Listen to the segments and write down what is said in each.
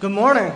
Good morning.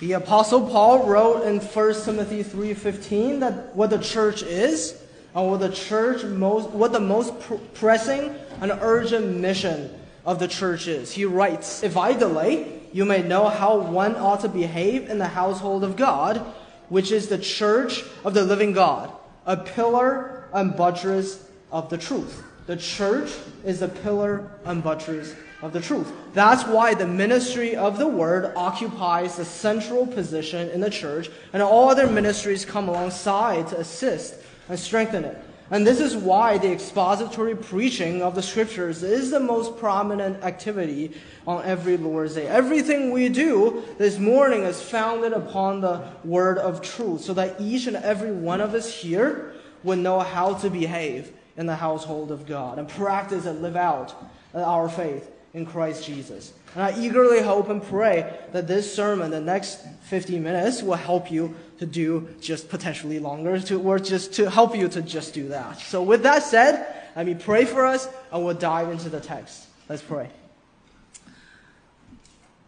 The apostle Paul wrote in 1 Timothy 3:15 that what the church is and what the church most what the most pr- pressing and urgent mission of the church is. He writes, "If I delay, you may know how one ought to behave in the household of God, which is the church of the living God, a pillar and buttress of the truth." The church is the pillar and buttress of the truth. That's why the ministry of the word occupies the central position in the church, and all other ministries come alongside to assist and strengthen it. And this is why the expository preaching of the scriptures is the most prominent activity on every Lord's Day. Everything we do this morning is founded upon the word of truth, so that each and every one of us here would know how to behave in the household of God and practice and live out our faith in Christ Jesus. And I eagerly hope and pray that this sermon, the next 50 minutes, will help you to do just potentially longer, to, or just to help you to just do that. So, with that said, let me pray for us and we'll dive into the text. Let's pray.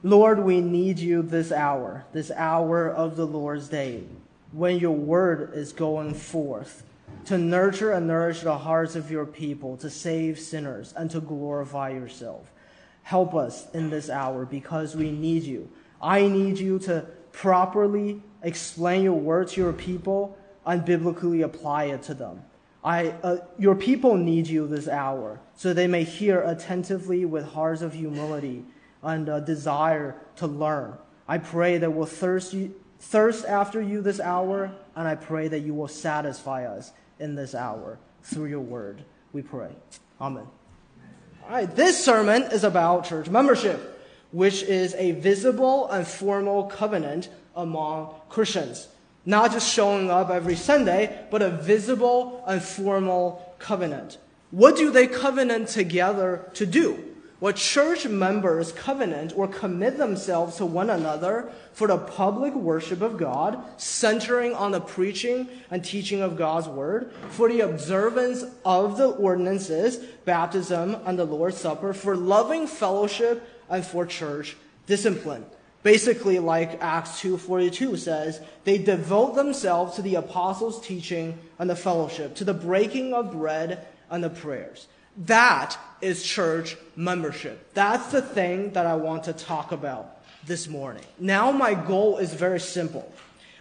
Lord, we need you this hour, this hour of the Lord's day, when your word is going forth to nurture and nourish the hearts of your people, to save sinners, and to glorify yourself. Help us in this hour because we need you. I need you to properly explain your word to your people and biblically apply it to them. I, uh, your people need you this hour so they may hear attentively with hearts of humility and a desire to learn. I pray that we'll thirst, you, thirst after you this hour, and I pray that you will satisfy us in this hour through your word. We pray. Amen. This sermon is about church membership, which is a visible and formal covenant among Christians. Not just showing up every Sunday, but a visible and formal covenant. What do they covenant together to do? What church members covenant or commit themselves to one another for the public worship of God, centering on the preaching and teaching of God's word, for the observance of the ordinances, baptism, and the Lord's Supper, for loving fellowship, and for church discipline. Basically, like Acts 2.42 says, they devote themselves to the apostles' teaching and the fellowship, to the breaking of bread and the prayers. That is church membership. That's the thing that I want to talk about this morning. Now, my goal is very simple.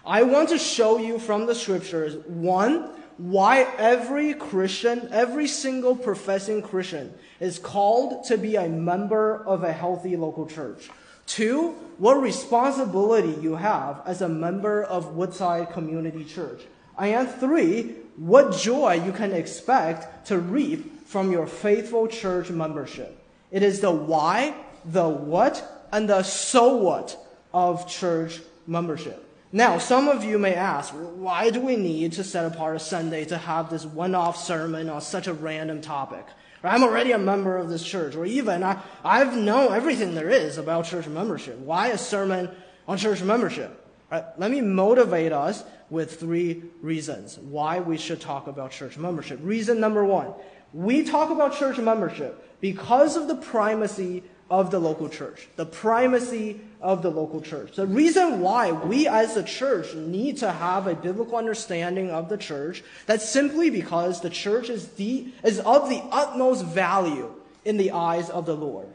I want to show you from the scriptures, one, why every Christian, every single professing Christian is called to be a member of a healthy local church. Two, what responsibility you have as a member of Woodside Community Church. And three, what joy you can expect to reap from your faithful church membership. It is the why, the what, and the so what of church membership. Now, some of you may ask, why do we need to set apart a Sunday to have this one off sermon on such a random topic? I'm already a member of this church, or even I, I've known everything there is about church membership. Why a sermon on church membership? Right, let me motivate us with three reasons why we should talk about church membership. Reason number one we talk about church membership because of the primacy of the local church, the primacy of the local church. The reason why we as a church need to have a biblical understanding of the church, that's simply because the church is, the, is of the utmost value in the eyes of the Lord.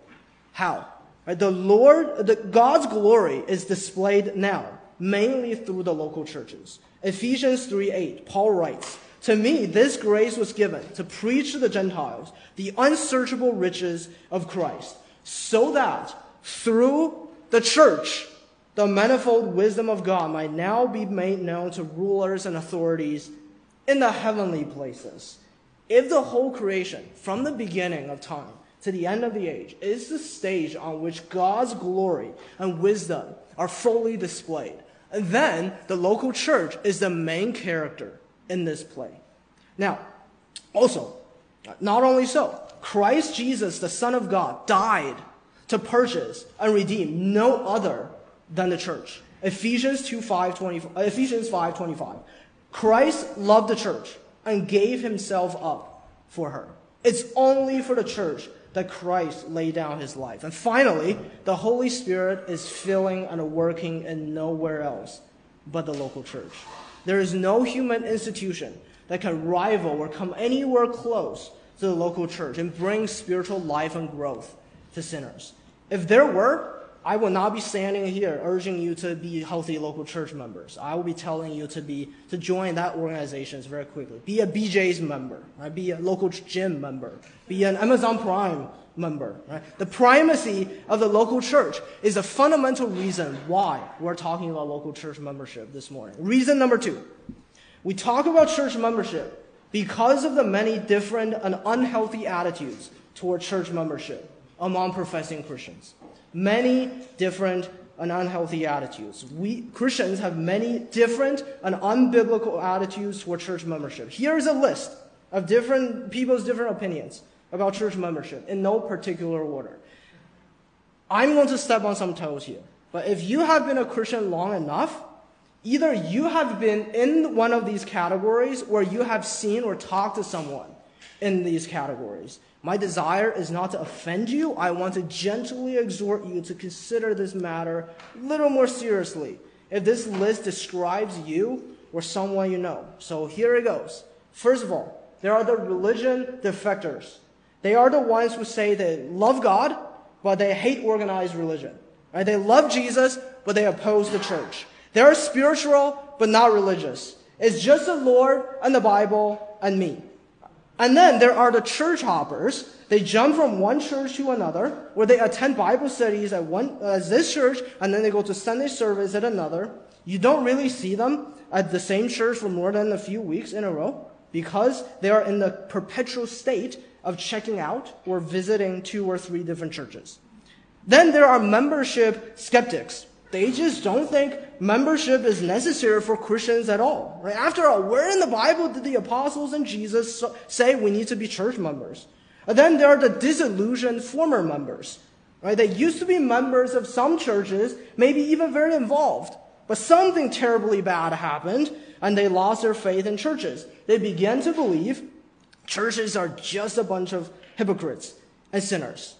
How? Right? The Lord, the, God's glory is displayed now, mainly through the local churches. Ephesians 3 8, Paul writes, to me, this grace was given to preach to the Gentiles the unsearchable riches of Christ, so that through the church, the manifold wisdom of God might now be made known to rulers and authorities in the heavenly places. If the whole creation, from the beginning of time to the end of the age, is the stage on which God's glory and wisdom are fully displayed, then the local church is the main character in this play. Now, also, not only so, Christ Jesus, the Son of God, died to purchase and redeem no other than the church. Ephesians 2, 5, 20, Ephesians 5, 25. Christ loved the church and gave himself up for her. It's only for the church that Christ laid down his life. And finally, the Holy Spirit is filling and working in nowhere else but the local church. There is no human institution that can rival or come anywhere close to the local church and bring spiritual life and growth to sinners. If there were, I would not be standing here urging you to be healthy local church members. I will be telling you to be to join that organizations very quickly. Be a BJ's member, right? Be a local gym member. Be an Amazon Prime member. Right? The primacy of the local church is a fundamental reason why we're talking about local church membership this morning. Reason number two, we talk about church membership because of the many different and unhealthy attitudes toward church membership among professing Christians. Many different and unhealthy attitudes. We Christians have many different and unbiblical attitudes toward church membership. Here is a list of different people's different opinions about church membership in no particular order. I'm going to step on some toes here. But if you have been a Christian long enough, either you have been in one of these categories or you have seen or talked to someone in these categories. My desire is not to offend you. I want to gently exhort you to consider this matter a little more seriously. If this list describes you or someone you know. So here it goes. First of all, there are the religion defectors. They are the ones who say they love God, but they hate organized religion. Right? They love Jesus, but they oppose the church. They are spiritual, but not religious. It's just the Lord and the Bible and me. And then there are the church hoppers. They jump from one church to another, where they attend Bible studies at one uh, this church, and then they go to Sunday service at another. You don't really see them at the same church for more than a few weeks in a row because they are in the perpetual state of checking out or visiting two or three different churches. Then there are membership skeptics. They just don't think membership is necessary for Christians at all. Right? After all, where in the Bible did the apostles and Jesus say we need to be church members? And then there are the disillusioned former members. Right? They used to be members of some churches, maybe even very involved. But something terribly bad happened, and they lost their faith in churches. They began to believe churches are just a bunch of hypocrites and sinners.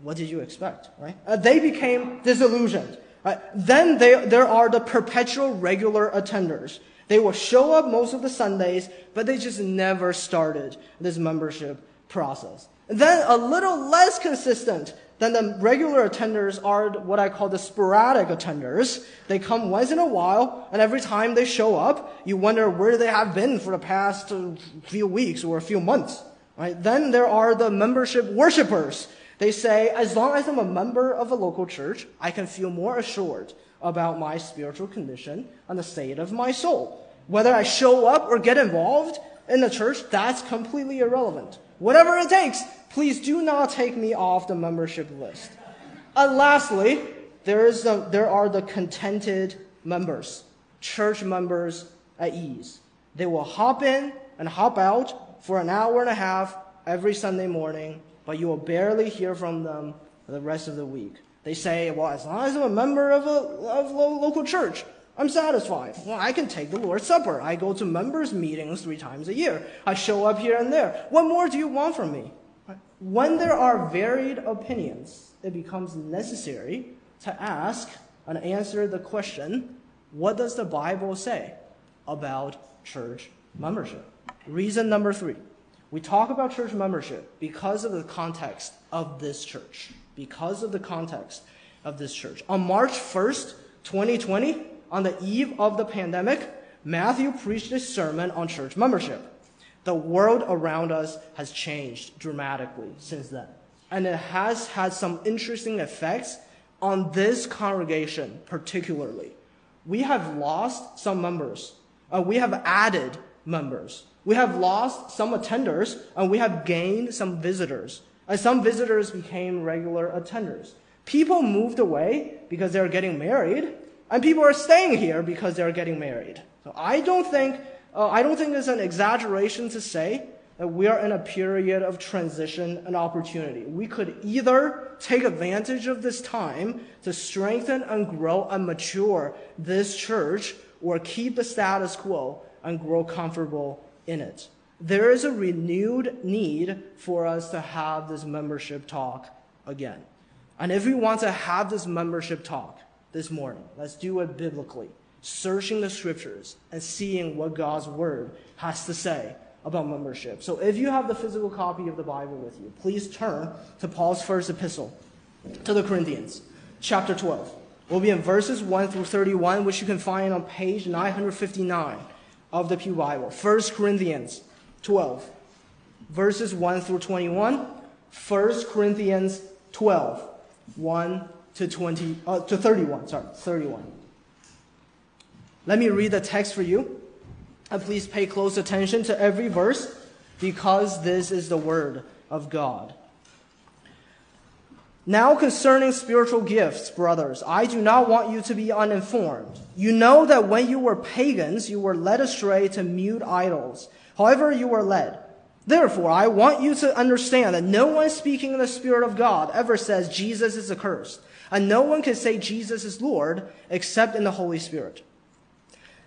What did you expect, right? Uh, they became disillusioned. Right? Then they, there are the perpetual regular attenders. They will show up most of the Sundays, but they just never started this membership process. Then a little less consistent than the regular attenders are what I call the sporadic attenders. They come once in a while, and every time they show up, you wonder where they have been for the past uh, few weeks or a few months. Right? Then there are the membership worshippers. They say, as long as I'm a member of a local church, I can feel more assured about my spiritual condition and the state of my soul. Whether I show up or get involved in the church, that's completely irrelevant. Whatever it takes, please do not take me off the membership list. And lastly, there, is the, there are the contented members, church members at ease. They will hop in and hop out for an hour and a half every Sunday morning but you will barely hear from them the rest of the week. They say, well, as long as I'm a member of a of local church, I'm satisfied. Well, I can take the Lord's Supper. I go to members' meetings three times a year. I show up here and there. What more do you want from me? When there are varied opinions, it becomes necessary to ask and answer the question what does the Bible say about church membership? Reason number three we talk about church membership because of the context of this church. Because of the context of this church. On March 1st, 2020, on the eve of the pandemic, Matthew preached a sermon on church membership. The world around us has changed dramatically since then. And it has had some interesting effects on this congregation particularly. We have lost some members. Uh, we have added members. We have lost some attenders and we have gained some visitors. And some visitors became regular attenders. People moved away because they're getting married, and people are staying here because they're getting married. So I don't think, uh, I don't think it's an exaggeration to say that we are in a period of transition and opportunity. We could either take advantage of this time to strengthen and grow and mature this church, or keep the status quo and grow comfortable in it. there is a renewed need for us to have this membership talk again. And if we want to have this membership talk this morning, let's do it biblically, searching the scriptures and seeing what God's word has to say about membership. So if you have the physical copy of the Bible with you, please turn to Paul's first epistle to the Corinthians, chapter 12. We'll be in verses 1 through 31, which you can find on page 959 of the Pew Bible. 1 Corinthians 12, verses 1 through 21. 1 Corinthians 12, 1 to 20, uh, to 31, sorry, 31. Let me read the text for you. And please pay close attention to every verse because this is the word of God. Now, concerning spiritual gifts, brothers, I do not want you to be uninformed. You know that when you were pagans, you were led astray to mute idols. However, you were led. Therefore, I want you to understand that no one speaking in the Spirit of God ever says Jesus is accursed, and no one can say Jesus is Lord except in the Holy Spirit.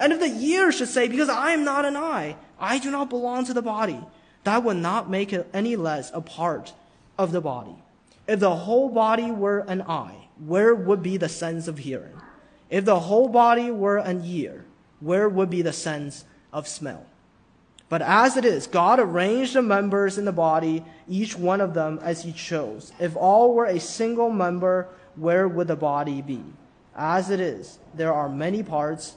And if the ear should say, Because I am not an eye, I do not belong to the body, that would not make it any less a part of the body. If the whole body were an eye, where would be the sense of hearing? If the whole body were an ear, where would be the sense of smell? But as it is, God arranged the members in the body, each one of them as he chose. If all were a single member, where would the body be? As it is, there are many parts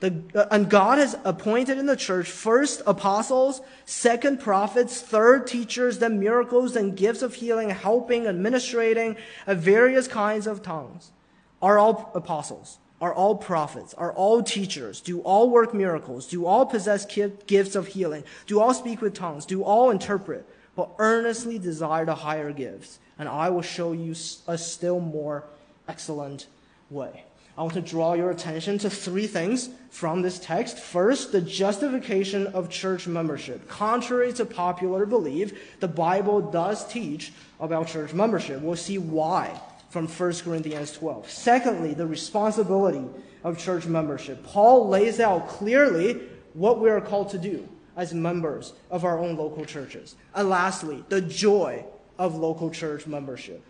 The, uh, and God has appointed in the church first apostles, second prophets, third teachers, then miracles, and gifts of healing, helping, administrating, uh, various kinds of tongues. Are all apostles? Are all prophets? Are all teachers? Do all work miracles? Do all possess gifts of healing? Do all speak with tongues? Do all interpret? But earnestly desire the higher gifts, and I will show you a still more excellent way. I want to draw your attention to three things from this text. First, the justification of church membership. Contrary to popular belief, the Bible does teach about church membership. We'll see why from 1 Corinthians 12. Secondly, the responsibility of church membership. Paul lays out clearly what we are called to do as members of our own local churches. And lastly, the joy of local church membership.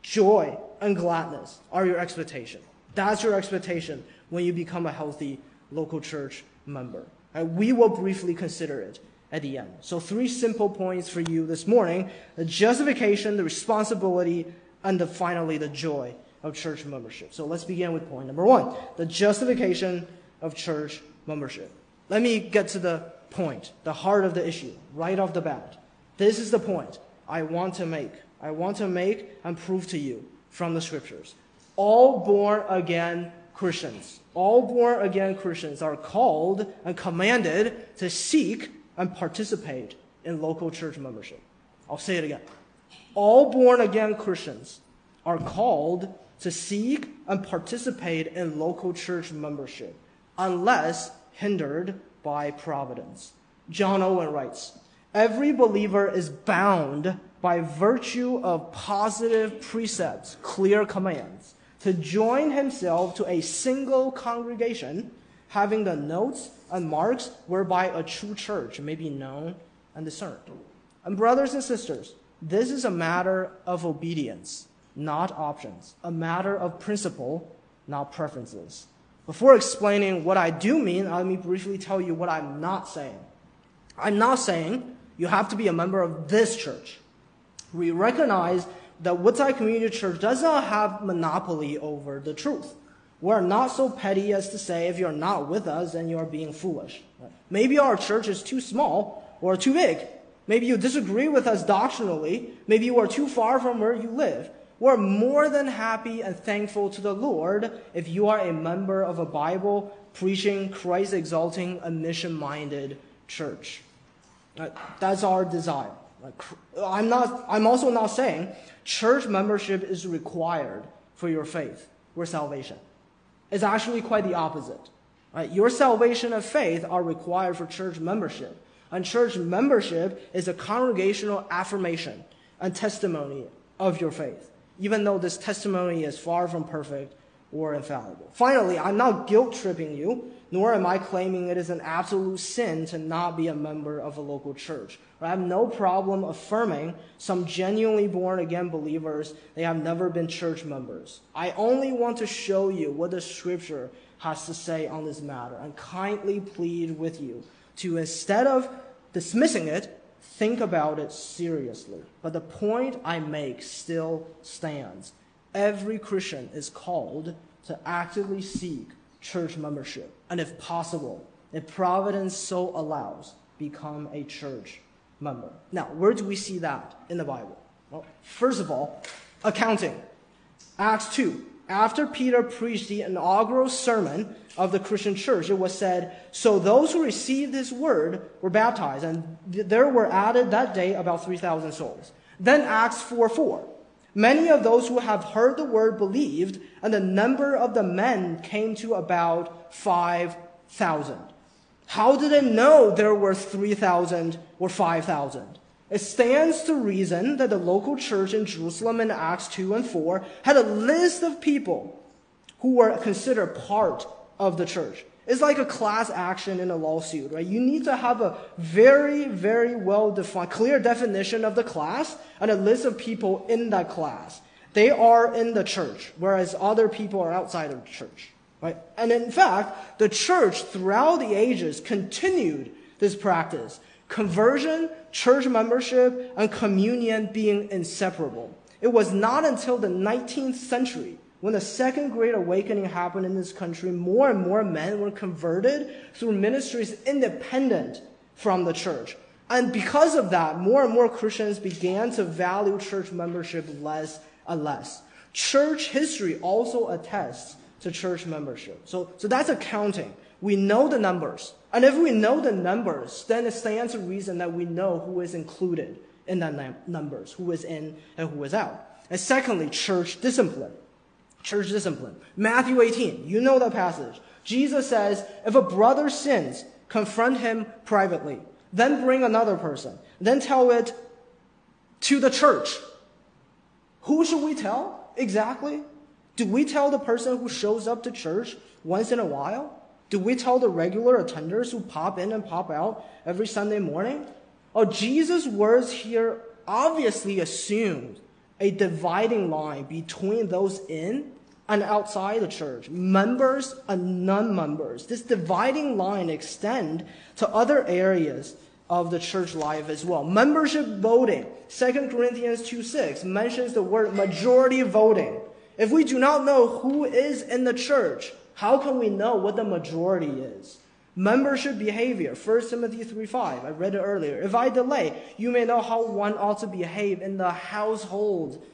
Joy and gladness are your expectation. That's your expectation when you become a healthy local church member. Uh, we will briefly consider it at the end. So, three simple points for you this morning the justification, the responsibility, and the, finally the joy of church membership. So, let's begin with point number one the justification of church membership. Let me get to the point, the heart of the issue, right off the bat. This is the point I want to make. I want to make and prove to you from the scriptures. All born again Christians, all born again Christians are called and commanded to seek and participate in local church membership. I'll say it again. All born again Christians are called to seek and participate in local church membership unless hindered by providence. John Owen writes Every believer is bound by virtue of positive precepts, clear commands, to join himself to a single congregation having the notes and marks whereby a true church may be known and discerned. And, brothers and sisters, this is a matter of obedience, not options, a matter of principle, not preferences. Before explaining what I do mean, let me briefly tell you what I'm not saying. I'm not saying you have to be a member of this church. We recognize that Woodside Community Church does not have monopoly over the truth. We're not so petty as to say if you're not with us, then you're being foolish. Maybe our church is too small or too big. Maybe you disagree with us doctrinally. Maybe you are too far from where you live. We're more than happy and thankful to the Lord if you are a member of a Bible preaching, Christ exalting, and mission minded church. That's our desire. I'm, not, I'm also not saying church membership is required for your faith or salvation. It's actually quite the opposite. Right? Your salvation and faith are required for church membership. And church membership is a congregational affirmation and testimony of your faith, even though this testimony is far from perfect or infallible. Finally, I'm not guilt tripping you, nor am I claiming it is an absolute sin to not be a member of a local church. I have no problem affirming some genuinely born again believers, they have never been church members. I only want to show you what the scripture has to say on this matter and kindly plead with you to instead of dismissing it, think about it seriously. But the point I make still stands every Christian is called to actively seek church membership, and if possible, if providence so allows, become a church member. Now, where do we see that in the Bible? Well, first of all, accounting. Acts 2. After Peter preached the inaugural sermon of the Christian church, it was said, So those who received his word were baptized, and there were added that day about 3,000 souls. Then Acts 4 4. Many of those who have heard the word believed, and the number of the men came to about 5,000. How did they know there were 3,000 or 5,000? It stands to reason that the local church in Jerusalem in Acts 2 and 4 had a list of people who were considered part of the church. It's like a class action in a lawsuit, right? You need to have a very, very well defined, clear definition of the class and a list of people in that class. They are in the church, whereas other people are outside of the church, right? And in fact, the church throughout the ages continued this practice. Conversion, church membership, and communion being inseparable. It was not until the 19th century when the second great awakening happened in this country, more and more men were converted through ministries independent from the church. And because of that, more and more Christians began to value church membership less and less. Church history also attests to church membership. So, so that's accounting. We know the numbers. And if we know the numbers, then it stands to reason that we know who is included in that numbers, who is in and who is out. And secondly, church discipline church discipline. Matthew 18, you know the passage. Jesus says, if a brother sins, confront him privately. Then bring another person. Then tell it to the church. Who should we tell exactly? Do we tell the person who shows up to church once in a while? Do we tell the regular attenders who pop in and pop out every Sunday morning? Oh, Jesus' words here obviously assumed a dividing line between those in and outside the church, members and non-members. This dividing line extend to other areas of the church life as well. Membership voting. 2 Corinthians 2 6 mentions the word majority voting. If we do not know who is in the church, how can we know what the majority is? Membership behavior, 1 Timothy 3 5. I read it earlier. If I delay, you may know how one ought to behave in the household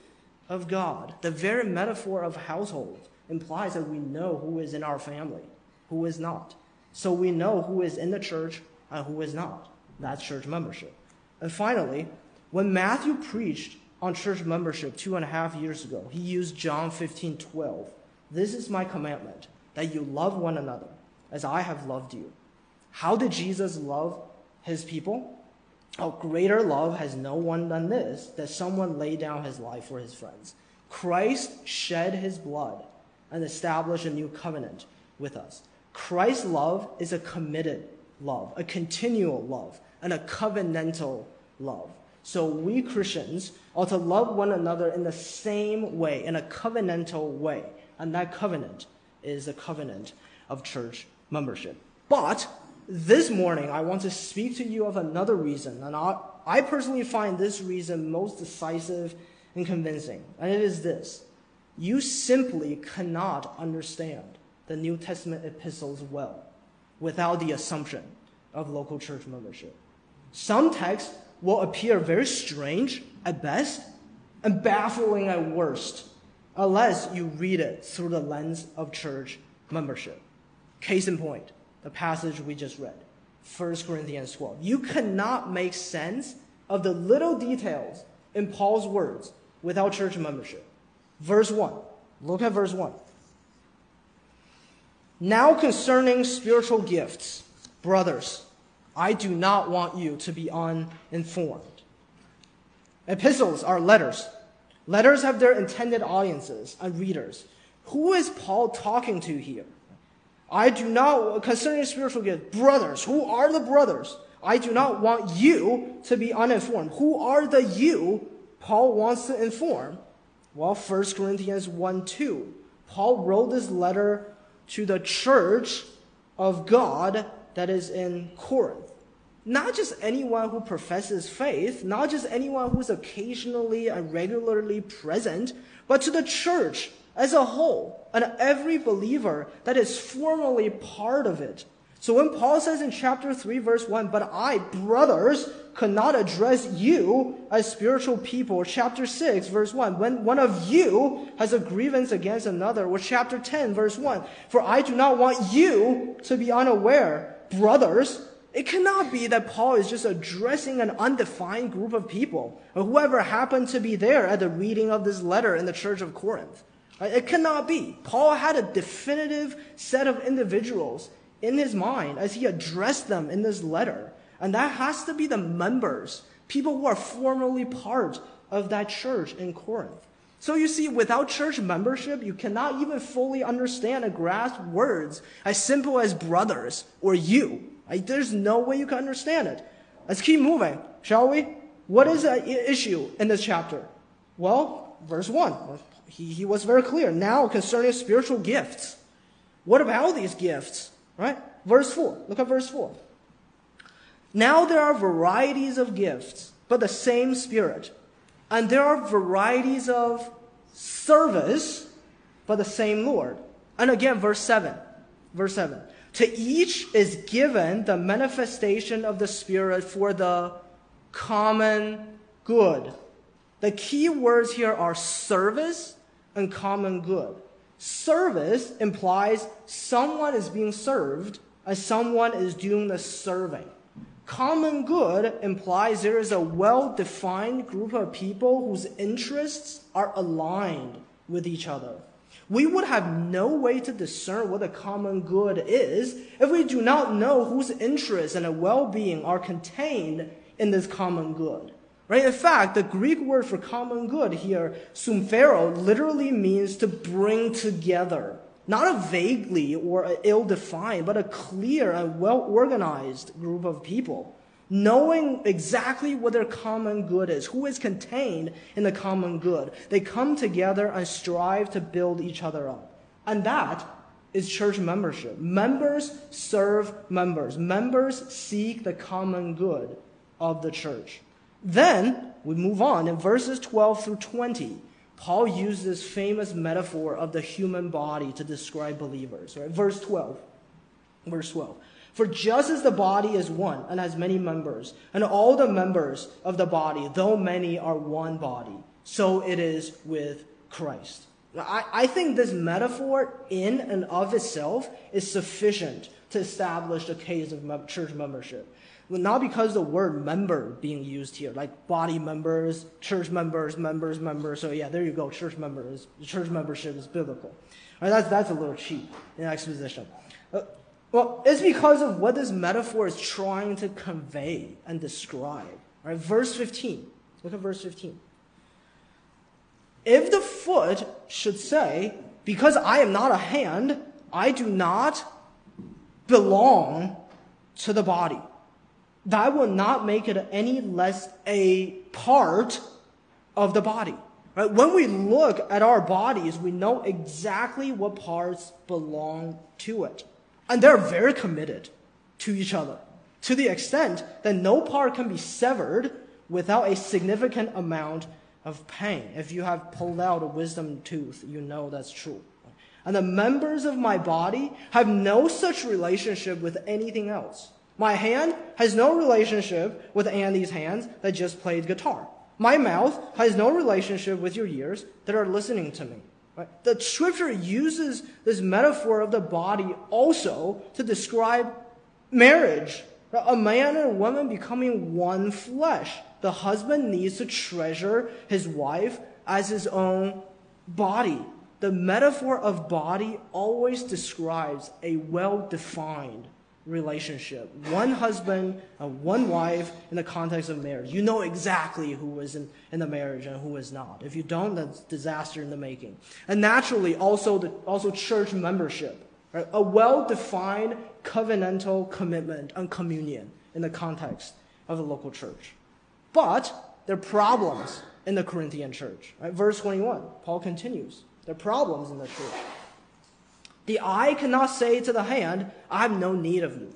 of God. The very metaphor of household implies that we know who is in our family, who is not. So we know who is in the church and who is not. That's church membership. And finally, when Matthew preached on church membership two and a half years ago, he used John 15 12. This is my commandment, that you love one another as I have loved you. How did Jesus love his people? A greater love has no one than this, that someone lay down his life for his friends. Christ shed his blood and established a new covenant with us. Christ's love is a committed love, a continual love, and a covenantal love. So we Christians ought to love one another in the same way, in a covenantal way. And that covenant is the covenant of church membership. But this morning, I want to speak to you of another reason. And I, I personally find this reason most decisive and convincing. And it is this you simply cannot understand the New Testament epistles well without the assumption of local church membership. Some texts will appear very strange at best and baffling at worst, unless you read it through the lens of church membership. Case in point, the passage we just read, 1 Corinthians 12. You cannot make sense of the little details in Paul's words without church membership. Verse 1. Look at verse 1. Now concerning spiritual gifts, brothers, I do not want you to be uninformed. Epistles are letters. Letters have their intended audiences and readers. Who is Paul talking to here? I do not, concerning spiritual gifts, brothers, who are the brothers? I do not want you to be uninformed. Who are the you Paul wants to inform? Well, 1 Corinthians 1 2. Paul wrote this letter to the church of God that is in Corinth. Not just anyone who professes faith, not just anyone who's occasionally and regularly present, but to the church as a whole and every believer that is formally part of it. So when Paul says in chapter 3, verse 1, but I, brothers, could not address you as spiritual people, chapter 6, verse 1, when one of you has a grievance against another, or chapter 10, verse 1, for I do not want you to be unaware, brothers, it cannot be that Paul is just addressing an undefined group of people, or whoever happened to be there at the reading of this letter in the church of Corinth. It cannot be. Paul had a definitive set of individuals in his mind as he addressed them in this letter. And that has to be the members, people who are formally part of that church in Corinth. So you see, without church membership, you cannot even fully understand and grasp words as simple as brothers or you. There's no way you can understand it. Let's keep moving, shall we? What is the issue in this chapter? Well, verse 1 he, he was very clear. Now concerning spiritual gifts. What about these gifts? Right? Verse 4. Look at verse 4. Now there are varieties of gifts, but the same Spirit. And there are varieties of service, but the same Lord. And again, verse 7. Verse 7. To each is given the manifestation of the Spirit for the common good. The key words here are service and common good. Service implies someone is being served and someone is doing the serving. Common good implies there is a well defined group of people whose interests are aligned with each other. We would have no way to discern what a common good is if we do not know whose interests and well being are contained in this common good. Right? In fact, the Greek word for common good here, sumphero, literally means to bring together. Not a vaguely or ill defined, but a clear and well organized group of people. knowing exactly what their common good is, who is contained in the common good. They come together and strive to build each other up. And that is church membership. Members serve members. Members seek the common good of the church. Then we move on in verses 12 through 20. Paul uses this famous metaphor of the human body to describe believers. Right? Verse 12. Verse 12. For just as the body is one and has many members, and all the members of the body, though many, are one body, so it is with Christ. I, I think this metaphor in and of itself is sufficient to establish the case of church membership. Not because the word member being used here, like body members, church members, members, members. So yeah, there you go, church members. Church membership is biblical. All right, that's, that's a little cheap in exposition. Uh, well, it's because of what this metaphor is trying to convey and describe. Right? Verse 15. Look at verse 15. If the foot should say, Because I am not a hand, I do not belong to the body, that will not make it any less a part of the body. Right? When we look at our bodies, we know exactly what parts belong to it. And they're very committed to each other to the extent that no part can be severed without a significant amount of pain. If you have pulled out a wisdom tooth, you know that's true. And the members of my body have no such relationship with anything else. My hand has no relationship with Andy's hands that just played guitar. My mouth has no relationship with your ears that are listening to me. Right? The scripture uses this metaphor of the body also to describe marriage. A man and a woman becoming one flesh. The husband needs to treasure his wife as his own body. The metaphor of body always describes a well defined relationship. One husband and one wife in the context of marriage. You know exactly who is in, in the marriage and who is not. If you don't, that's disaster in the making. And naturally, also, the, also church membership. Right? A well-defined covenantal commitment and communion in the context of the local church. But there are problems in the Corinthian church. Right? Verse 21, Paul continues. There are problems in the church. The eye cannot say to the hand, I have no need of you.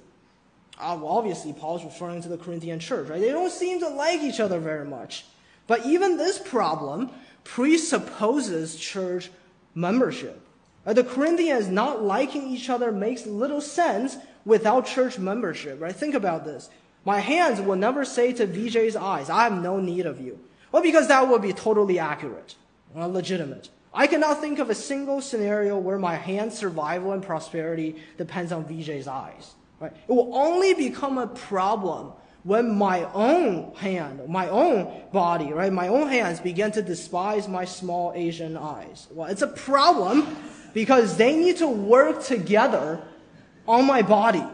Uh, well, obviously, Paul's referring to the Corinthian church, right? They don't seem to like each other very much. But even this problem presupposes church membership. The Corinthians not liking each other makes little sense without church membership, right? Think about this. My hands will never say to VJ's eyes, I have no need of you. Well, because that would be totally accurate, legitimate. I cannot think of a single scenario where my hand's survival and prosperity depends on VJ's eyes. Right? It will only become a problem when my own hand, my own body, right, my own hands begin to despise my small Asian eyes. Well, it's a problem because they need to work together on my body,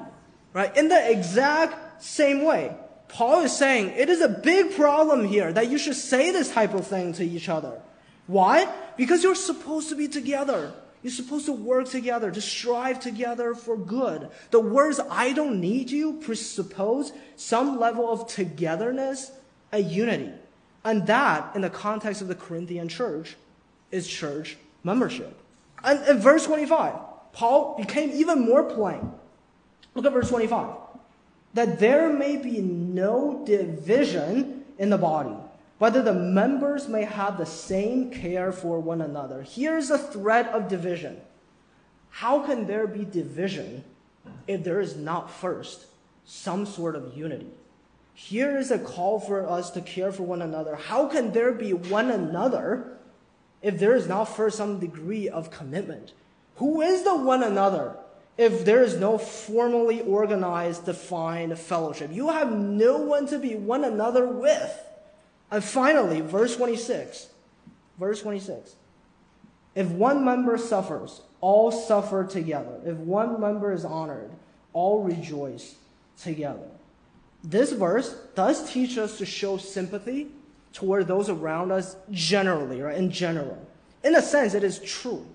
right? In the exact same way. Paul is saying it is a big problem here that you should say this type of thing to each other. Why? Because you're supposed to be together. You're supposed to work together, to strive together for good. The words, I don't need you, presuppose some level of togetherness and unity. And that, in the context of the Corinthian church, is church membership. And in verse 25, Paul became even more plain. Look at verse 25. That there may be no division in the body whether the members may have the same care for one another. Here's a thread of division. How can there be division if there is not first some sort of unity? Here is a call for us to care for one another. How can there be one another if there is not first some degree of commitment? Who is the one another if there is no formally organized, defined fellowship? You have no one to be one another with. And finally, verse 26. Verse 26. If one member suffers, all suffer together. If one member is honored, all rejoice together. This verse does teach us to show sympathy toward those around us generally, right? In general. In a sense, it is true.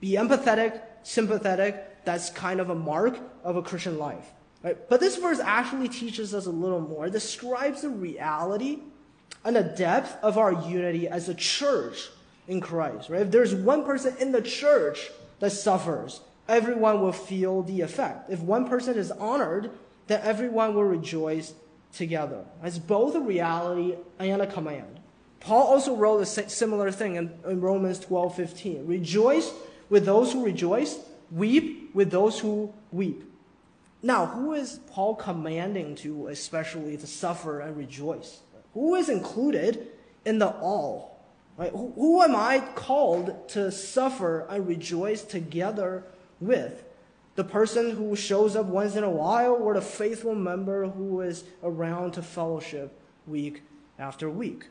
Be empathetic, sympathetic, that's kind of a mark of a Christian life. Right? But this verse actually teaches us a little more. It describes the reality and the depth of our unity as a church in Christ. Right? If there's one person in the church that suffers, everyone will feel the effect. If one person is honored, then everyone will rejoice together. It's both a reality and a command. Paul also wrote a similar thing in, in Romans 12 15. Rejoice with those who rejoice, weep with those who weep. Now, who is Paul commanding to, especially to suffer and rejoice? Who is included in the all? Right? Who, who am I called to suffer and rejoice together with? The person who shows up once in a while, or the faithful member who is around to fellowship week after week?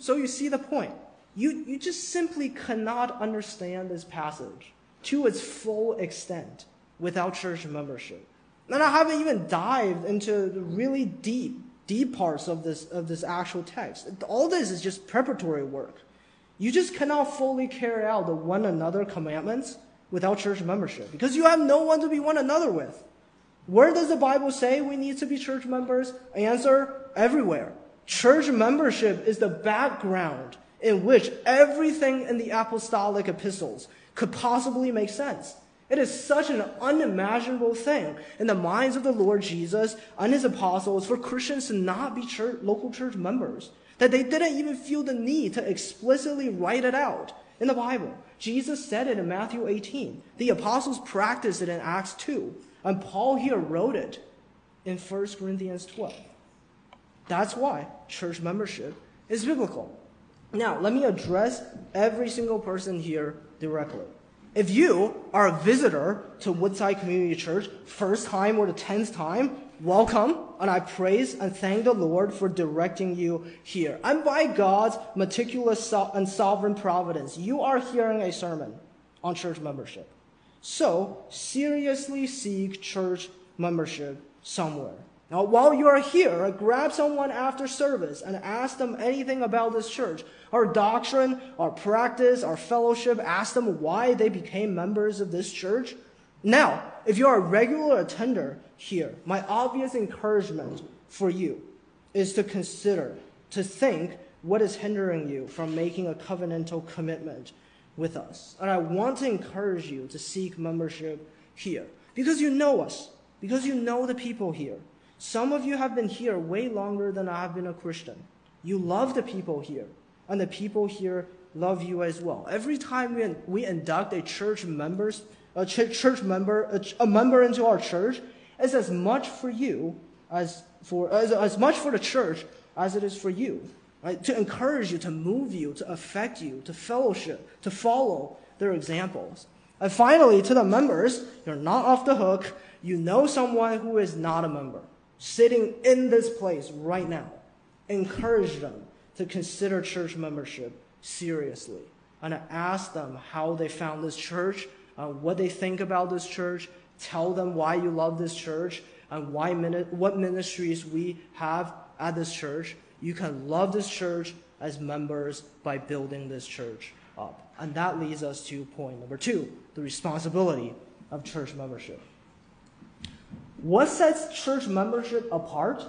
So you see the point. You, you just simply cannot understand this passage to its full extent without church membership. And I haven't even dived into the really deep, deep parts of this, of this actual text. All this is just preparatory work. You just cannot fully carry out the one another commandments without church membership because you have no one to be one another with. Where does the Bible say we need to be church members? Answer everywhere. Church membership is the background in which everything in the apostolic epistles could possibly make sense. It is such an unimaginable thing in the minds of the Lord Jesus and his apostles for Christians to not be church, local church members, that they didn't even feel the need to explicitly write it out in the Bible. Jesus said it in Matthew 18. The apostles practiced it in Acts 2. And Paul here wrote it in 1 Corinthians 12. That's why church membership is biblical. Now, let me address every single person here directly. If you are a visitor to Woodside Community Church, first time or the tenth time, welcome, and I praise and thank the Lord for directing you here. And by God's meticulous and sovereign providence, you are hearing a sermon on church membership. So, seriously seek church membership somewhere. Now, while you are here, grab someone after service and ask them anything about this church, our doctrine, our practice, our fellowship. Ask them why they became members of this church. Now, if you are a regular attender here, my obvious encouragement for you is to consider, to think what is hindering you from making a covenantal commitment with us. And I want to encourage you to seek membership here because you know us, because you know the people here. Some of you have been here way longer than I have been a Christian. You love the people here, and the people here love you as well. Every time we, we induct a church members, a ch- church member, a, ch- a, member into our church, it's as much for you as for as, as much for the church as it is for you. Right? To encourage you, to move you, to affect you, to fellowship, to follow their examples. And finally, to the members, you're not off the hook. You know someone who is not a member sitting in this place right now, encourage them to consider church membership seriously and ask them how they found this church, uh, what they think about this church, tell them why you love this church, and why what ministries we have at this church. You can love this church as members by building this church up. And that leads us to point number two the responsibility of church membership. What sets church membership apart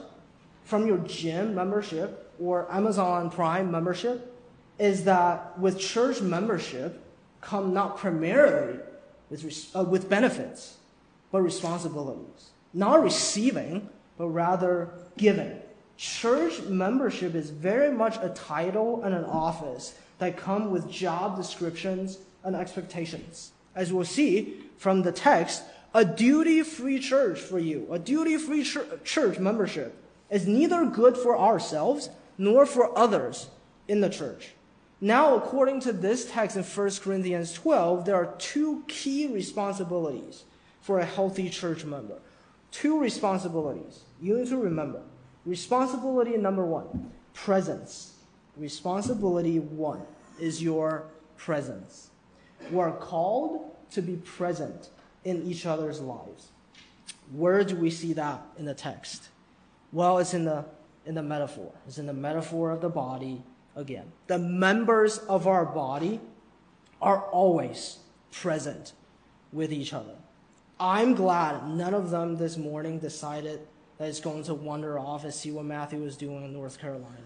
from your gym membership or Amazon Prime membership is that with church membership come not primarily with, uh, with benefits, but responsibilities. Not receiving, but rather giving. Church membership is very much a title and an office that come with job descriptions and expectations. As we'll see from the text, a duty free church for you, a duty free ch- church membership, is neither good for ourselves nor for others in the church. Now, according to this text in 1 Corinthians 12, there are two key responsibilities for a healthy church member. Two responsibilities. You need to remember. Responsibility number one presence. Responsibility one is your presence. We are called to be present in each other's lives. Where do we see that in the text? Well, it's in the, in the metaphor. It's in the metaphor of the body again. The members of our body are always present with each other. I'm glad none of them this morning decided that it's going to wander off and see what Matthew was doing in North Carolina.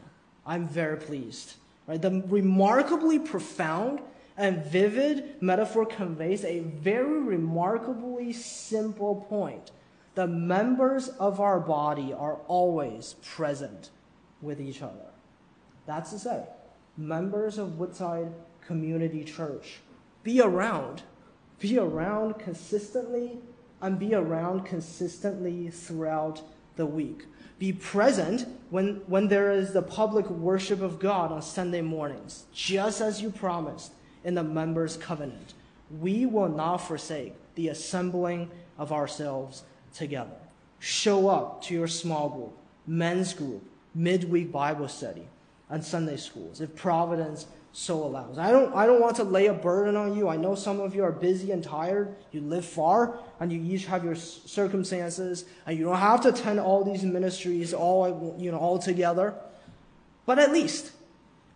I'm very pleased. Right? The remarkably profound and vivid metaphor conveys a very remarkably simple point. The members of our body are always present with each other. That's to say, members of Woodside Community Church, be around. Be around consistently and be around consistently throughout the week. Be present when, when there is the public worship of God on Sunday mornings, just as you promised in the members' covenant. We will not forsake the assembling of ourselves together. Show up to your small group, men's group, midweek Bible study, and Sunday schools. If Providence so allows. I don't, I don't want to lay a burden on you. I know some of you are busy and tired. You live far, and you each have your circumstances, and you don't have to attend all these ministries all, you know, all together. But at least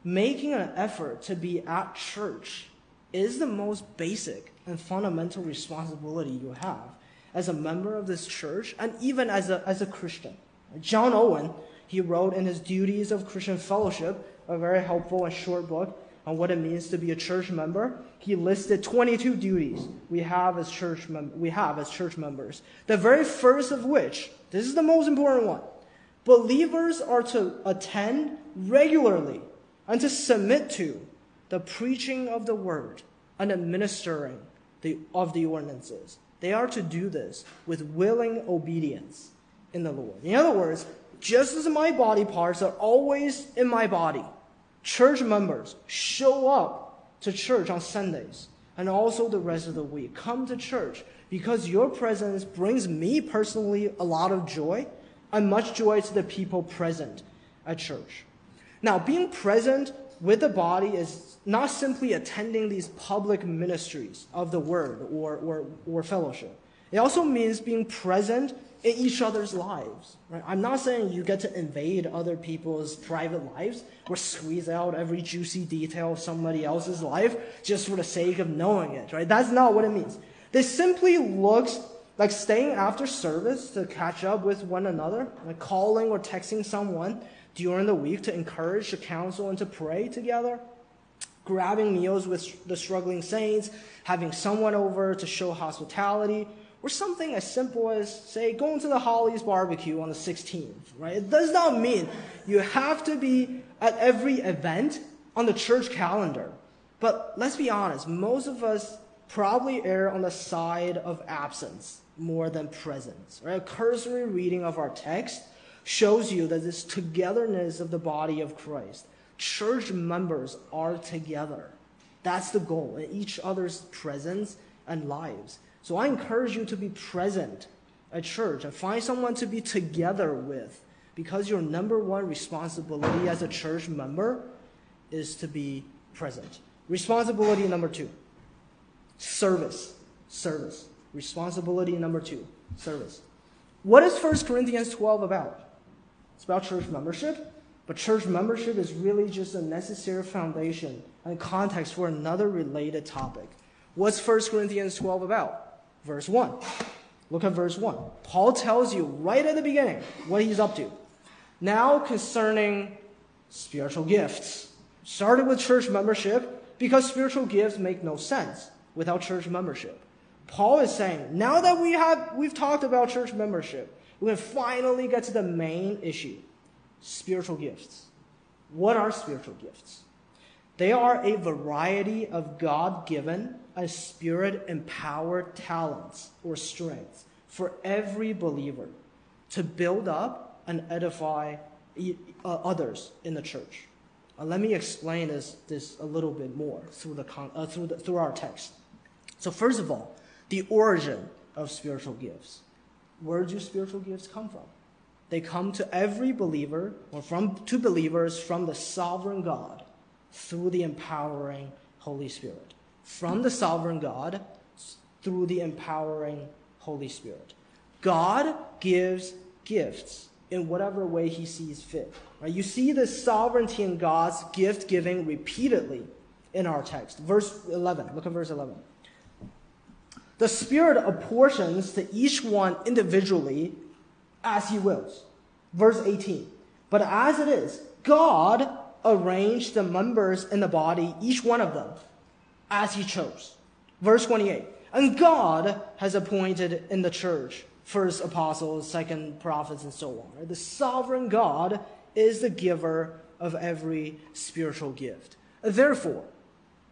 making an effort to be at church is the most basic and fundamental responsibility you have as a member of this church and even as a, as a Christian. John Owen, he wrote in his Duties of Christian Fellowship, a very helpful and short book, on what it means to be a church member, he listed 22 duties we have as church mem- we have as church members. The very first of which, this is the most important one. Believers are to attend regularly and to submit to the preaching of the word and administering the, of the ordinances. They are to do this with willing obedience in the Lord. In other words, just as my body parts are always in my body, church members show up to church on Sundays and also the rest of the week. Come to church because your presence brings me personally a lot of joy and much joy to the people present at church. Now, being present with the body is not simply attending these public ministries of the word or, or, or fellowship. It also means being present in each other's lives. Right? I'm not saying you get to invade other people's private lives or squeeze out every juicy detail of somebody else's life just for the sake of knowing it. Right? That's not what it means. This simply looks like staying after service to catch up with one another, like calling or texting someone during the week to encourage, to counsel, and to pray together. Grabbing meals with the struggling saints, having someone over to show hospitality, or something as simple as, say, going to the Holly's barbecue on the 16th, right? It does not mean you have to be at every event on the church calendar. But let's be honest, most of us probably err on the side of absence more than presence, right? A cursory reading of our text shows you that this togetherness of the body of Christ, church members are together. That's the goal in each other's presence and lives. So I encourage you to be present at church and find someone to be together with because your number one responsibility as a church member is to be present. Responsibility number two service. Service. Responsibility number two service. What is 1 Corinthians 12 about? It's about church membership, but church membership is really just a necessary foundation and context for another related topic. What's 1 Corinthians 12 about? verse 1. Look at verse 1. Paul tells you right at the beginning what he's up to. Now, concerning spiritual gifts. Started with church membership because spiritual gifts make no sense without church membership. Paul is saying, now that we have we've talked about church membership, we can finally get to the main issue. Spiritual gifts. What are spiritual gifts? They are a variety of God given and spirit empowered talents or strengths for every believer to build up and edify uh, others in the church. Uh, let me explain this, this a little bit more through, the, uh, through, the, through our text. So, first of all, the origin of spiritual gifts. Where do spiritual gifts come from? They come to every believer or from to believers from the sovereign God through the empowering Holy Spirit. From the sovereign God through the empowering Holy Spirit. God gives gifts in whatever way he sees fit. Right? You see the sovereignty in God's gift giving repeatedly in our text. Verse 11. Look at verse 11. The Spirit apportions to each one individually as He wills. Verse 18. But as it is, God arranged the members in the body, each one of them, as He chose. Verse 28. And God has appointed in the church first apostles, second prophets, and so on. The sovereign God is the giver of every spiritual gift. Therefore,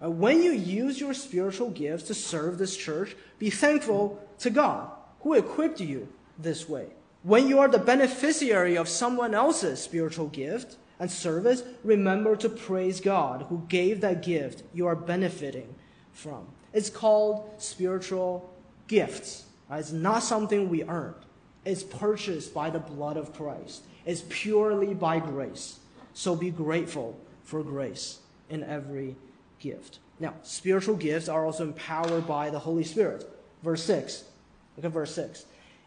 uh, when you use your spiritual gifts to serve this church, be thankful to God who equipped you this way. When you are the beneficiary of someone else's spiritual gift and service, remember to praise God who gave that gift you are benefiting from. It's called spiritual gifts. It's not something we earned. It's purchased by the blood of Christ. It's purely by grace. So be grateful for grace in every gift. Now, spiritual gifts are also empowered by the Holy Spirit. Verse 6. Look at verse 6.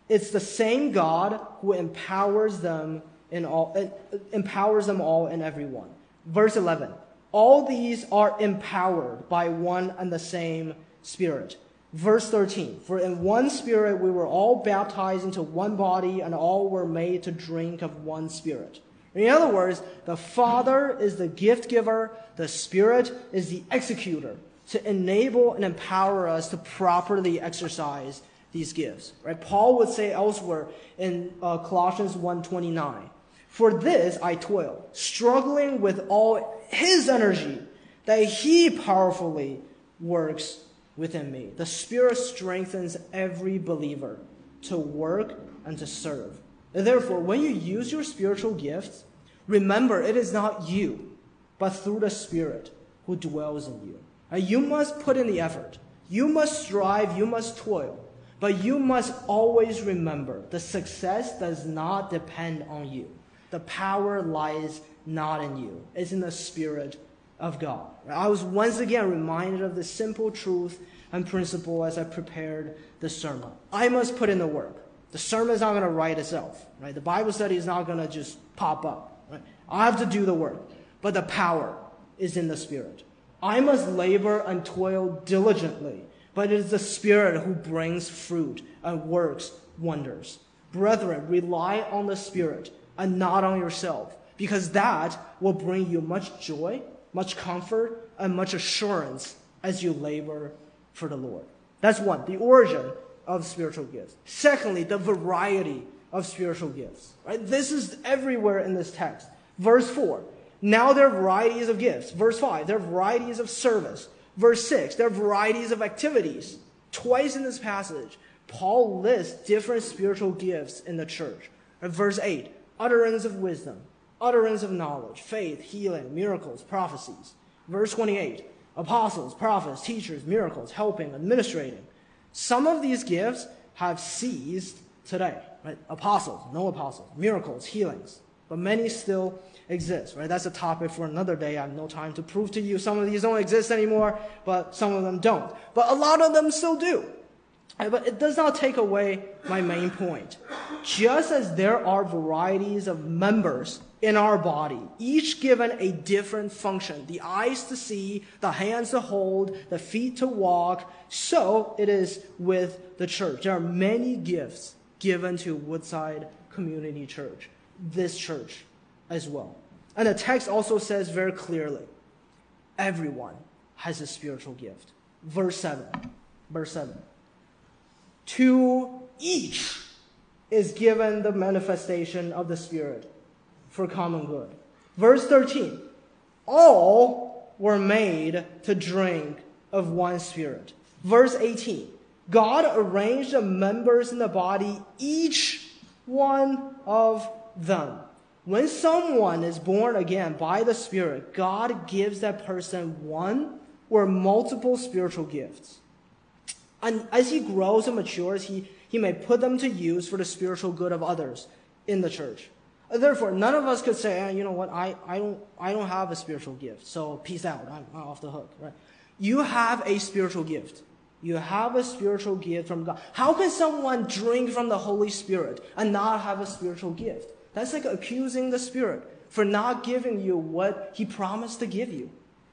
It's the same God who empowers them in all uh, empowers them all in everyone. Verse 11. All these are empowered by one and the same Spirit. Verse 13. For in one Spirit we were all baptized into one body, and all were made to drink of one Spirit. In other words, the Father is the gift giver, the Spirit is the executor to enable and empower us to properly exercise these gifts. Right? Paul would say elsewhere in uh, Colossians 1:29, "For this I toil, struggling with all his energy that he powerfully works within me. The Spirit strengthens every believer to work and to serve. And therefore, when you use your spiritual gifts, remember it is not you, but through the Spirit who dwells in you. And you must put in the effort. You must strive. You must toil. But you must always remember the success does not depend on you. The power lies not in you, it's in the Spirit of God. I was once again reminded of the simple truth and principle as I prepared the sermon. I must put in the work. The sermon is not going to write itself, right? The Bible study is not going to just pop up. Right? I have to do the work, but the power is in the Spirit. I must labor and toil diligently, but it is the Spirit who brings fruit and works wonders. Brethren, rely on the Spirit and not on yourself, because that will bring you much joy, much comfort, and much assurance as you labor for the Lord. That's one, the origin of spiritual gifts. Secondly, the variety of spiritual gifts. Right? This is everywhere in this text. Verse 4. Now there are varieties of gifts. Verse 5. There are varieties of service. Verse 6. There are varieties of activities. Twice in this passage, Paul lists different spiritual gifts in the church. verse 8. Utterance of wisdom, utterance of knowledge, faith, healing, miracles, prophecies. Verse 28 apostles, prophets, teachers, miracles, helping, administrating. Some of these gifts have ceased today. Right? Apostles, no apostles, miracles, healings, but many still exist. Right? That's a topic for another day. I have no time to prove to you some of these don't exist anymore, but some of them don't. But a lot of them still do. But it does not take away my main point. Just as there are varieties of members in our body, each given a different function the eyes to see, the hands to hold, the feet to walk, so it is with the church. There are many gifts given to Woodside Community Church, this church as well. And the text also says very clearly everyone has a spiritual gift. Verse 7. Verse 7 to each is given the manifestation of the Spirit for common good. Verse 13 All were made to drink of one Spirit. Verse 18 God arranged the members in the body, each one of them. When someone is born again by the Spirit, God gives that person one or multiple spiritual gifts. And as he grows and matures, he, he may put them to use for the spiritual good of others in the church. Therefore, none of us could say, eh, you know what, I, I, don't, I don't have a spiritual gift, so peace out, I'm, I'm off the hook. Right? You have a spiritual gift. You have a spiritual gift from God. How can someone drink from the Holy Spirit and not have a spiritual gift? That's like accusing the Spirit for not giving you what He promised to give you.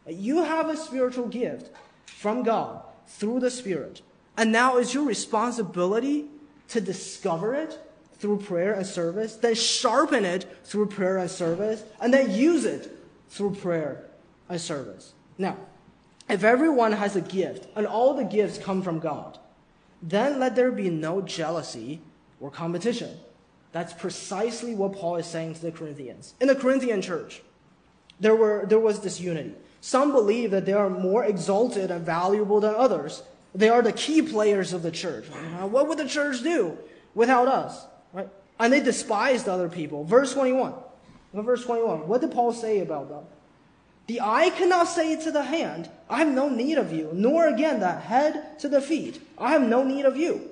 You have a spiritual gift from God through the Spirit. And now it's your responsibility to discover it through prayer and service, then sharpen it through prayer and service, and then use it through prayer and service. Now, if everyone has a gift and all the gifts come from God, then let there be no jealousy or competition. That's precisely what Paul is saying to the Corinthians. In the Corinthian church, there, were, there was this unity. Some believe that they are more exalted and valuable than others. They are the key players of the church. What would the church do without us? Right? And they despised other people. Verse 21. Verse 21. What did Paul say about them? The eye cannot say to the hand, I have no need of you, nor again the head to the feet, I have no need of you.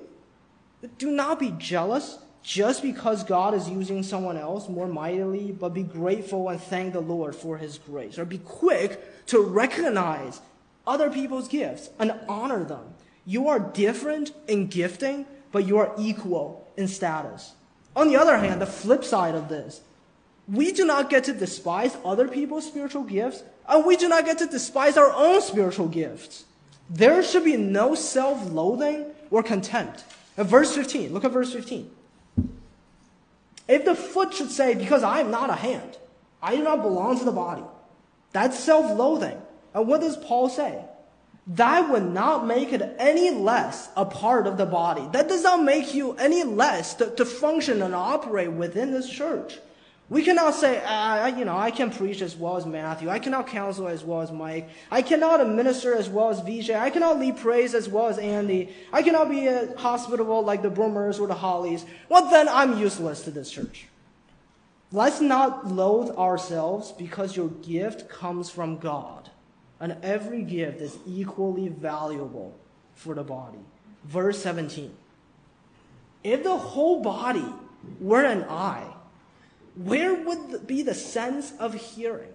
Do not be jealous just because God is using someone else more mightily, but be grateful and thank the Lord for his grace. Or be quick to recognize other people's gifts and honor them. You are different in gifting, but you are equal in status. On the other hand, the flip side of this we do not get to despise other people's spiritual gifts, and we do not get to despise our own spiritual gifts. There should be no self loathing or contempt. At verse 15, look at verse 15. If the foot should say, Because I am not a hand, I do not belong to the body, that's self loathing. And what does Paul say? That would not make it any less a part of the body. That does not make you any less to, to function and operate within this church. We cannot say, ah, I, you know, I can preach as well as Matthew. I cannot counsel as well as Mike. I cannot administer as well as VJ. I cannot lead praise as well as Andy. I cannot be hospitable like the Broomers or the Hollies. Well, then I'm useless to this church. Let's not loathe ourselves because your gift comes from God. And every gift is equally valuable for the body. Verse 17. If the whole body were an eye, where would be the sense of hearing?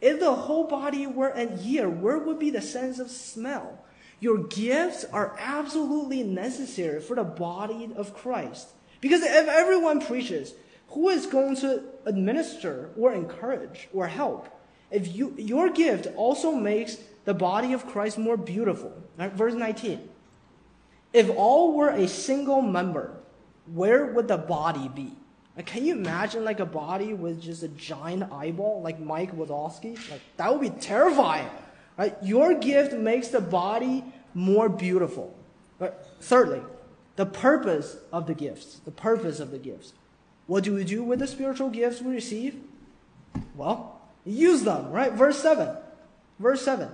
If the whole body were an ear, where would be the sense of smell? Your gifts are absolutely necessary for the body of Christ. Because if everyone preaches, who is going to administer or encourage or help? If you, your gift also makes the body of Christ more beautiful. Verse 19. If all were a single member, where would the body be? Like, can you imagine like a body with just a giant eyeball, like Mike Wazowski? Like that would be terrifying. Right? Your gift makes the body more beautiful. But thirdly, the purpose of the gifts. The purpose of the gifts. What do we do with the spiritual gifts we receive? Well, use them, right? Verse 7. Verse 7.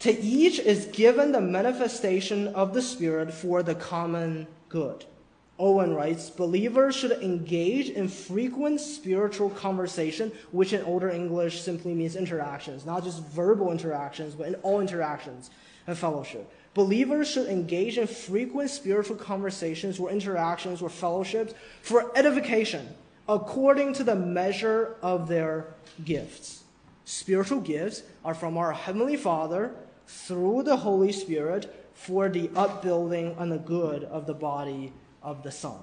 To each is given the manifestation of the Spirit for the common good. Owen writes, believers should engage in frequent spiritual conversation, which in older English simply means interactions, not just verbal interactions, but in all interactions and fellowship. Believers should engage in frequent spiritual conversations or interactions or fellowships for edification according to the measure of their gifts. Spiritual gifts are from our Heavenly Father through the Holy Spirit for the upbuilding and the good of the body of the Son.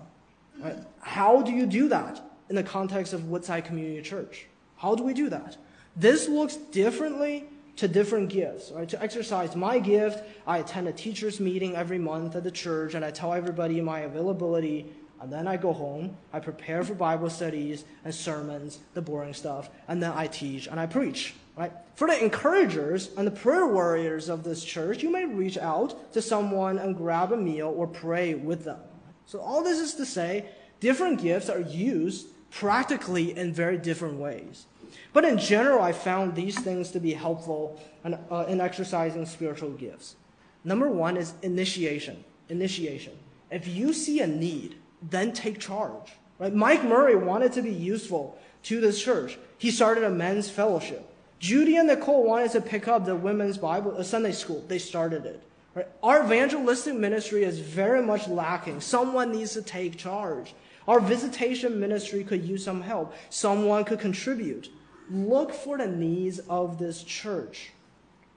Right? How do you do that in the context of Woodside Community Church? How do we do that? This looks differently to different gifts. Right? To exercise my gift, I attend a teachers meeting every month at the church and I tell everybody my availability and then I go home, I prepare for Bible studies and sermons, the boring stuff, and then I teach and I preach. Right? For the encouragers and the prayer warriors of this church, you may reach out to someone and grab a meal or pray with them. So, all this is to say, different gifts are used practically in very different ways. But in general, I found these things to be helpful in, uh, in exercising spiritual gifts. Number one is initiation. Initiation. If you see a need, then take charge. Right? Mike Murray wanted to be useful to this church. He started a men's fellowship. Judy and Nicole wanted to pick up the women's Bible, a Sunday school. They started it. Right? Our evangelistic ministry is very much lacking. Someone needs to take charge. Our visitation ministry could use some help. Someone could contribute. Look for the needs of this church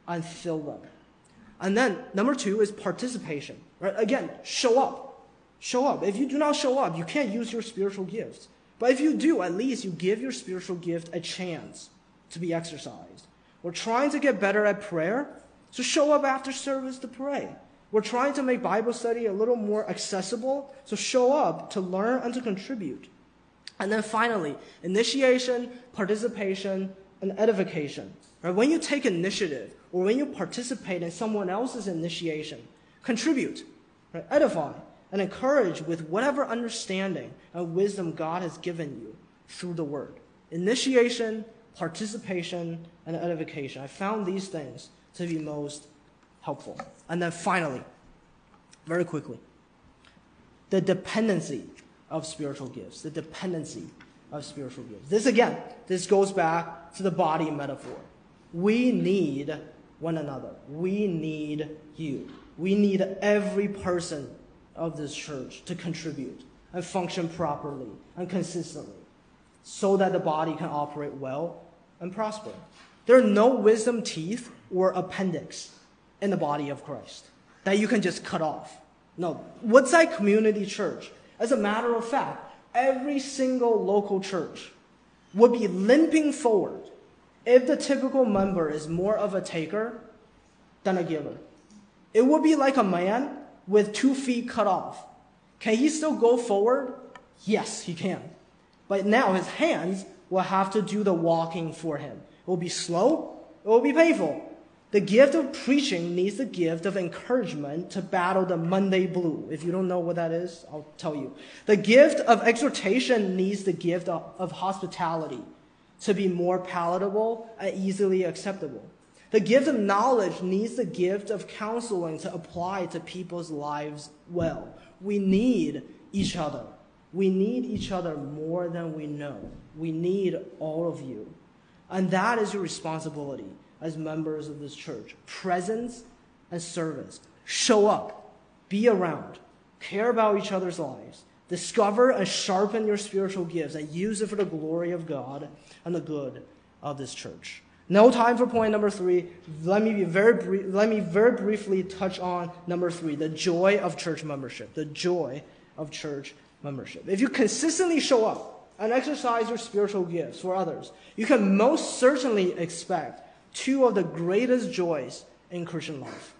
and fill them. And then number two is participation. Right? Again, show up. Show up. If you do not show up, you can't use your spiritual gifts. But if you do, at least you give your spiritual gift a chance to be exercised. We're trying to get better at prayer. So show up after service to pray. We're trying to make Bible study a little more accessible, so show up to learn and to contribute. And then finally, initiation, participation, and edification. Right? When you take initiative or when you participate in someone else's initiation, contribute, right? edify, and encourage with whatever understanding and wisdom God has given you through the word. Initiation, participation, and edification. I found these things to be most helpful. And then finally, very quickly, the dependency of spiritual gifts. The dependency of spiritual gifts. This again, this goes back to the body metaphor. We need one another. We need you. We need every person of this church to contribute and function properly and consistently so that the body can operate well and prosper. There are no wisdom teeth or appendix in the body of Christ that you can just cut off. No. Woodside Community Church, as a matter of fact, every single local church would be limping forward if the typical member is more of a taker than a giver. It would be like a man with two feet cut off. Can he still go forward? Yes, he can. But now his hands will have to do the walking for him. It will be slow, it will be painful. The gift of preaching needs the gift of encouragement to battle the Monday blue. If you don't know what that is, I'll tell you. The gift of exhortation needs the gift of, of hospitality to be more palatable and easily acceptable. The gift of knowledge needs the gift of counseling to apply to people's lives well. We need each other. We need each other more than we know. We need all of you. And that is your responsibility as members of this church presence and service. Show up, be around, care about each other's lives, discover and sharpen your spiritual gifts, and use it for the glory of God and the good of this church. No time for point number three. Let me be very brief, let me very briefly touch on number three: the joy of church membership. The joy of church membership. If you consistently show up and exercise your spiritual gifts for others, you can most certainly expect two of the greatest joys in Christian life.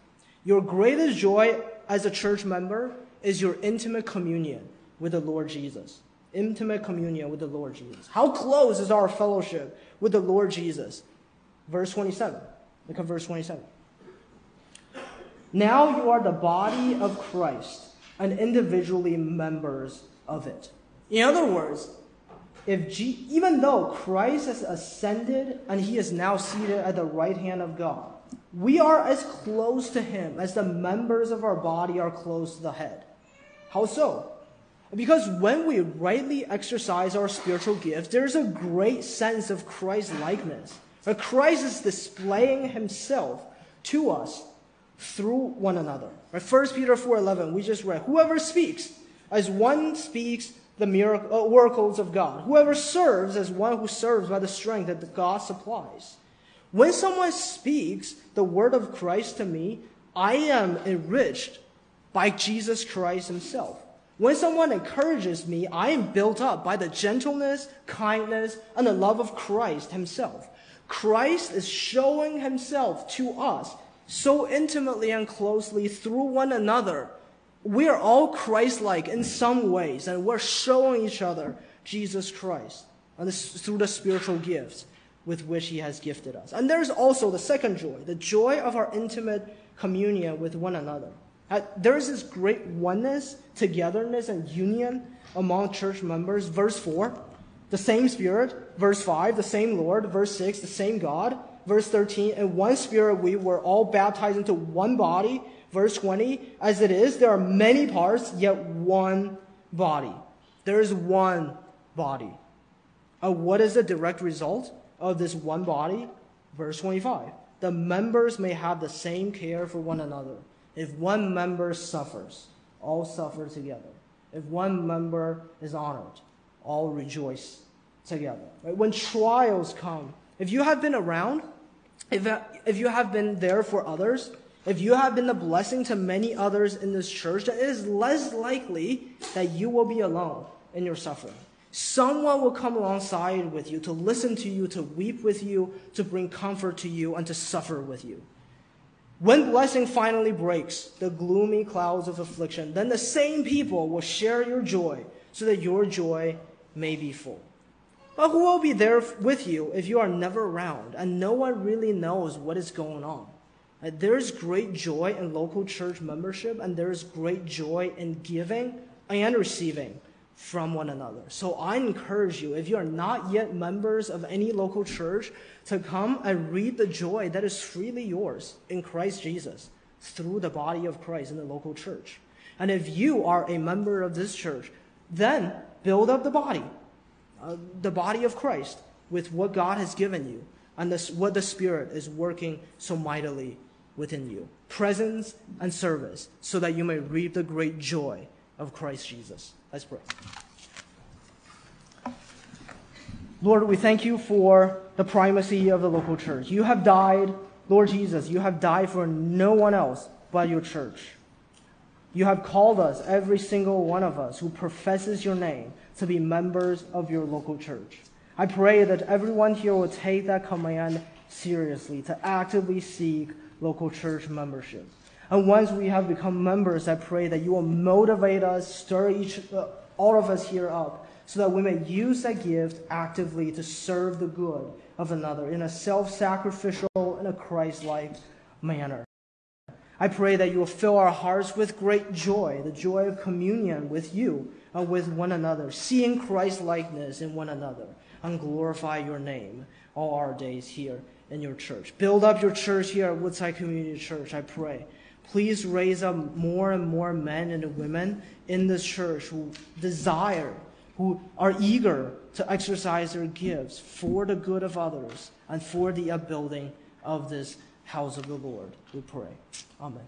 Your greatest joy as a church member is your intimate communion with the Lord Jesus. Intimate communion with the Lord Jesus. How close is our fellowship with the Lord Jesus? Verse 27. Look at verse 27. Now you are the body of Christ and individually members of it. In other words, if G, even though Christ has ascended and he is now seated at the right hand of God, we are as close to him as the members of our body are close to the head. How so? Because when we rightly exercise our spiritual gifts, there's a great sense of Christ likeness. Christ is displaying himself to us through one another. Right? 1 Peter 4.11, we just read, whoever speaks, as one speaks the miracle, uh, oracles of God. Whoever serves as one who serves by the strength that God supplies. When someone speaks the word of Christ to me, I am enriched by Jesus Christ himself. When someone encourages me, I am built up by the gentleness, kindness, and the love of Christ himself. Christ is showing himself to us so intimately and closely through one another we are all Christ like in some ways, and we're showing each other Jesus Christ and this, through the spiritual gifts with which He has gifted us. And there's also the second joy, the joy of our intimate communion with one another. Uh, there is this great oneness, togetherness, and union among church members. Verse 4, the same Spirit. Verse 5, the same Lord. Verse 6, the same God. Verse 13, in one Spirit we were all baptized into one body Verse 20, as it is, there are many parts, yet one body. There is one body. Uh, what is the direct result of this one body? Verse 25. The members may have the same care for one another. If one member suffers, all suffer together. If one member is honored, all rejoice together. Right? When trials come, if you have been around, if, if you have been there for others, if you have been a blessing to many others in this church, it is less likely that you will be alone in your suffering. Someone will come alongside with you to listen to you, to weep with you, to bring comfort to you, and to suffer with you. When blessing finally breaks the gloomy clouds of affliction, then the same people will share your joy so that your joy may be full. But who will be there with you if you are never around and no one really knows what is going on? Uh, there's great joy in local church membership and there's great joy in giving and receiving from one another. So I encourage you, if you are not yet members of any local church, to come and read the joy that is freely yours in Christ Jesus through the body of Christ in the local church. And if you are a member of this church, then build up the body, uh, the body of Christ, with what God has given you and this, what the Spirit is working so mightily within you presence and service, so that you may reap the great joy of Christ Jesus. Let's pray. Lord, we thank you for the primacy of the local church. You have died, Lord Jesus, you have died for no one else but your church. You have called us, every single one of us who professes your name, to be members of your local church. I pray that everyone here will take that command seriously, to actively seek local church membership. And once we have become members, I pray that you will motivate us, stir each, uh, all of us here up, so that we may use that gift actively to serve the good of another in a self sacrificial and a Christ like manner. I pray that you will fill our hearts with great joy, the joy of communion with you and with one another, seeing Christ likeness in one another, and glorify your name all our days here in your church. Build up your church here at Woodside Community Church, I pray. Please raise up more and more men and women in this church who desire, who are eager to exercise their gifts for the good of others and for the upbuilding of this house of the Lord. We pray. Amen.